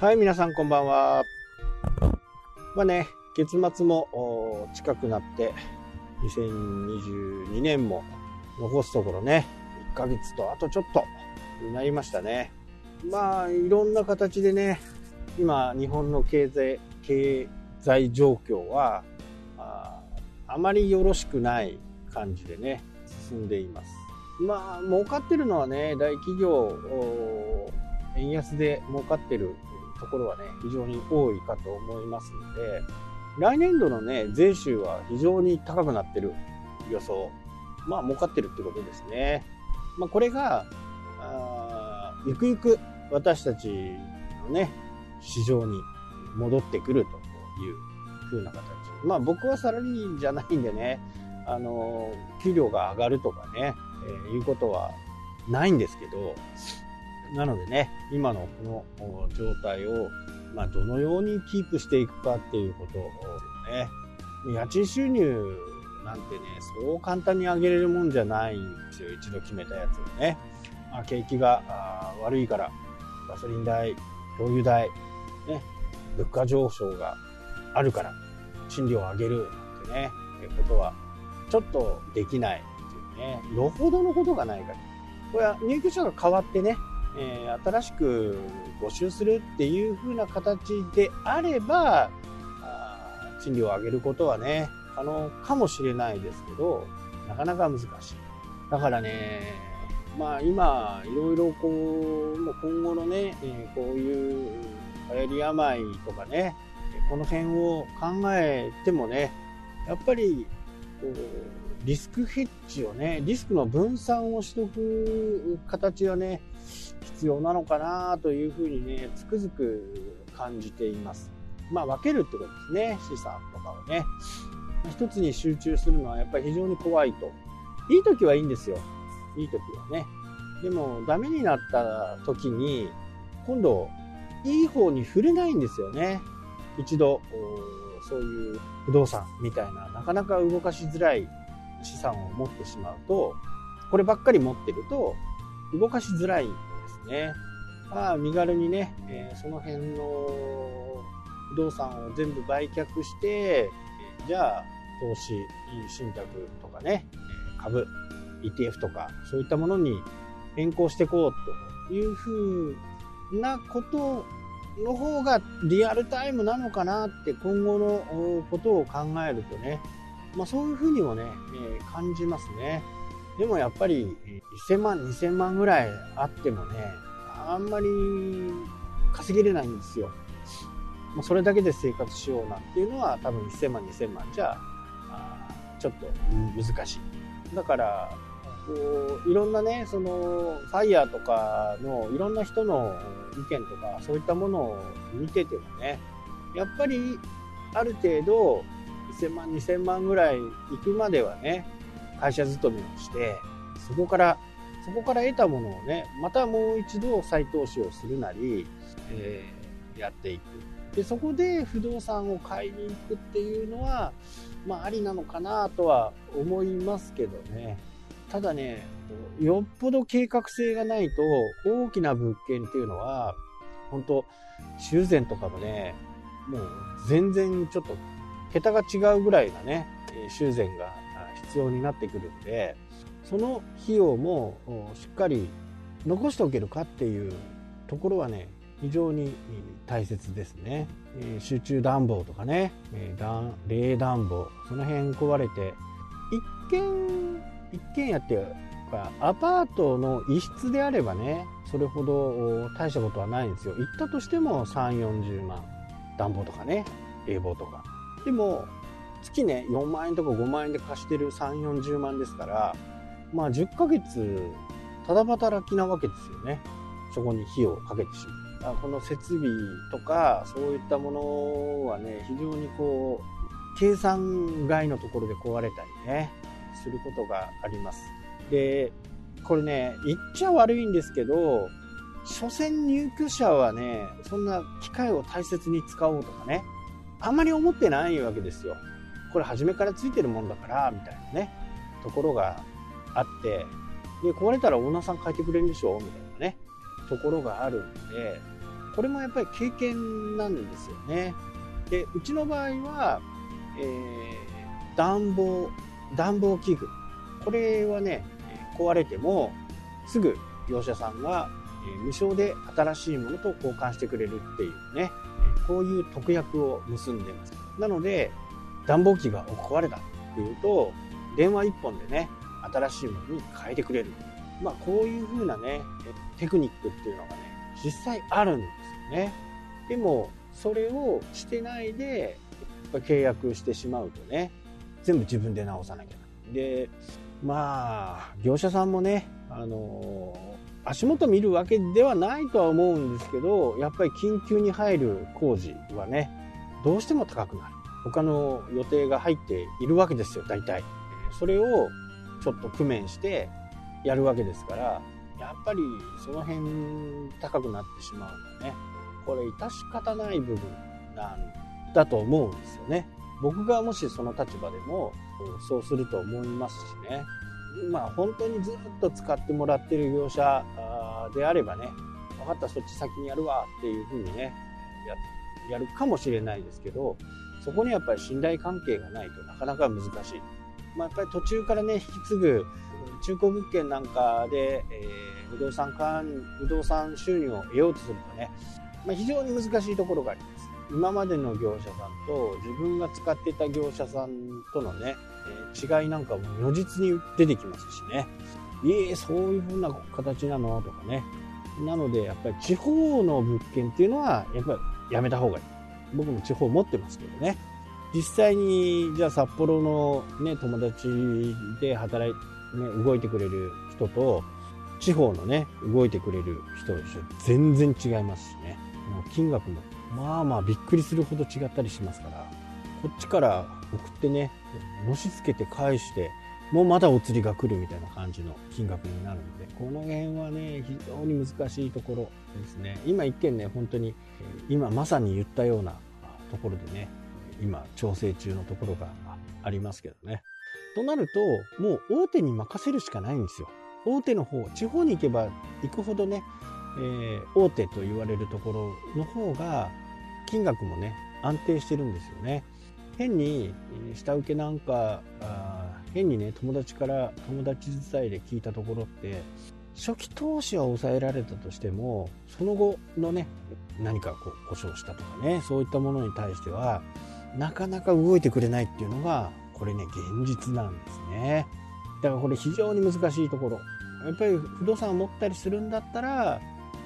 はい、皆さんこんばんは。まあね、月末も近くなって、2022年も残すところね、1ヶ月とあとちょっとになりましたね。まあ、いろんな形でね、今、日本の経済、経済状況は、ああまりよろしくない感じでね、進んでいます。まあ、儲かってるのはね、大企業、円安で儲かってるところはね、非常に多いかと思いますので、来年度のね、税収は非常に高くなってる予想。まあ、儲かってるってことですね。まあ、これが、ゆくゆく私たちのね、市場に戻ってくるという風な形。まあ、僕はサラリーじゃないんでね、あの、給料が上がるとかね、えー、いうことはないんですけど、なのでね、今のこの状態を、まあ、どのようにキープしていくかっていうことをね、家賃収入なんてね、そう簡単に上げれるもんじゃないんですよ。一度決めたやつをね。まあ、景気が悪いから、ガソリン代、灯油代、ね、物価上昇があるから、賃料を上げるなんてね、ことは、ちょっとできないっていうね、よほどのことがないから。これは入居者が変わってね、えー、新しく募集するっていう風な形であれば、あ賃料を上げることはね、可能かもしれないですけど、なかなか難しい。だからね、まあ今、いろいろこう、今後のね、えー、こういう流行り病とかね、この辺を考えてもね、やっぱり、こう、リスクヘッジをね、リスクの分散をしとく形はね、必要なのかなというふうにね、つくづく感じています。まあ分けるってことですね、資産とかをね。一つに集中するのはやっぱり非常に怖いと。いい時はいいんですよ。いい時はね。でもダメになった時に、今度、いい方に触れないんですよね。一度、そういう不動産みたいな、なかなか動かしづらい資産を持ってしまうと、こればっかり持ってると、動かしづらいんですね。まあ、身軽にね、えー、その辺の不動産を全部売却してえ、じゃあ、投資、信託とかね、株、ETF とか、そういったものに変更していこうというふうなことの方がリアルタイムなのかなって今後のことを考えるとね、まあそういうふうにもね、えー、感じますね。でもやっぱり1000万、2000万ぐらいあってもね、あんまり稼げれないんですよ。もうそれだけで生活しようなんていうのは多分1000万、2000万じゃあちょっと難しい。だから、こういろんなね、そのファイヤーとかのいろんな人の意見とかそういったものを見ててもね、やっぱりある程度1000万、2000万ぐらい行くまではね、会社勤めをして、そこから、そこから得たものをね、またもう一度再投資をするなり、えー、やっていく。で、そこで不動産を買いに行くっていうのは、まあ、ありなのかなとは思いますけどね。ただね、よっぽど計画性がないと、大きな物件っていうのは、本当修繕とかもね、もう全然ちょっと桁が違うぐらいなね、修繕が必要になってくるんで、その費用もしっかり残しておけるかっていうところはね、非常に大切ですね。集中暖房とかね、冷暖房、その辺壊れて、一軒、一軒家っていうか、アパートの一室であればね、それほど大したことはないんですよ。行ったとしても3、40万。暖房とかね、冷房とか。でも、月ね、4万円とか5万円で貸してる3、40万ですから、まあ10ヶ月、ただ働きなわけですよね。そこに費用をかけてしまう。この設備とか、そういったものはね、非常にこう、計算外のところで壊れたりね、することがあります。で、これね、言っちゃ悪いんですけど、所詮入居者はね、そんな機械を大切に使おうとかね、あんまり思ってないわけですよ。これ初めからついてるもんだから、みたいなね、ところがあって、で、壊れたらオーナーさん変えてくれるんでしょ？みたいなね、ところがあるんで、これもやっぱり経験なんですよね。で、うちの場合は、えー、暖房、暖房器具。これはね、壊れてもすぐ業者さんが無償で新しいものと交換してくれるっていうね、こういう特約を結んでます。なので、暖房機が壊れたっていうと、電話一本でね、新しいものに変えてくれる。まあ、こういう風なね、テクニックっていうのがね、実際あるんですよね。でも、それをしてないで、契約してしまうとね、全部自分で直さなきゃな。で、まあ、業者さんもね、あの、足元見るわけではないとは思うんですけど、やっぱり緊急に入る工事はね、どうしても高くなる。他の予定が入っているわけですよ、大体。それをちょっと工面してやるわけですから、やっぱりその辺高くなってしまうのね、これ致し方ない部分なんだと思うんですよね。僕がもしその立場でもそうすると思いますしね。まあ本当にずっと使ってもらってる業者であればね、分かったそっち先にやるわっていうふうにね、やるかもしれないですけど、そこにやっぱり信頼関係がないとなかなか難しい。まあ、やっぱり途中からね、引き継ぐ中古物件なんかで、えー、不動産管不動産収入を得ようとするとね、まあ、非常に難しいところがあります。今までの業者さんと自分が使ってた業者さんとのね、違いなんかも如実に出てきますしね。ええそういう風な形なの？とかね。なので、やっぱり地方の物件っていうのは、やっぱりやめた方がいい。僕も地方持ってますけどね。実際に、じゃあ札幌のね、友達で働いて、ね、動いてくれる人と、地方のね、動いてくれる人と全然違いますしね。もう金額も、まあまあびっくりするほど違ったりしますから、こっちから送ってね、のしつけて返して、もうまだお釣りが来るみたいな感じの金額になるので、この辺はね、非常に難しいところですね。今一見ね、本当に、今まさに言ったようなところでね、今調整中のところがありますけどね。となると、もう大手に任せるしかないんですよ。大手の方、地方に行けば行くほどね、えー、大手と言われるところの方が、金額もね、安定してるんですよね。変に下請けなんか変にね友達から友達伝いで聞いたところって初期投資は抑えられたとしてもその後のね何かこう故障したとかねそういったものに対してはなかなか動いてくれないっていうのがこれね現実なんですね。だからこれ非常に難しいところ。やっぱり不動産を持ったりするんだったら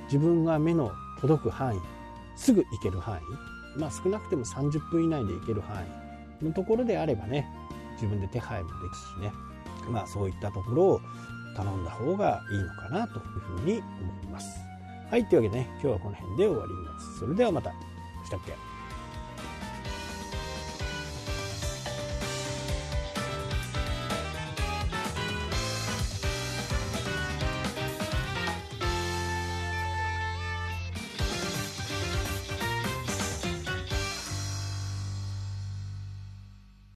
自分が目の届く範囲すぐ行ける範囲まあ少なくても30分以内で行ける範囲のところであればね自分で手配もできしねまあそういったところを頼んだ方がいいのかなというふうに思います。はい、というわけでね、今日はこの辺で終わります。それではまた。したっけ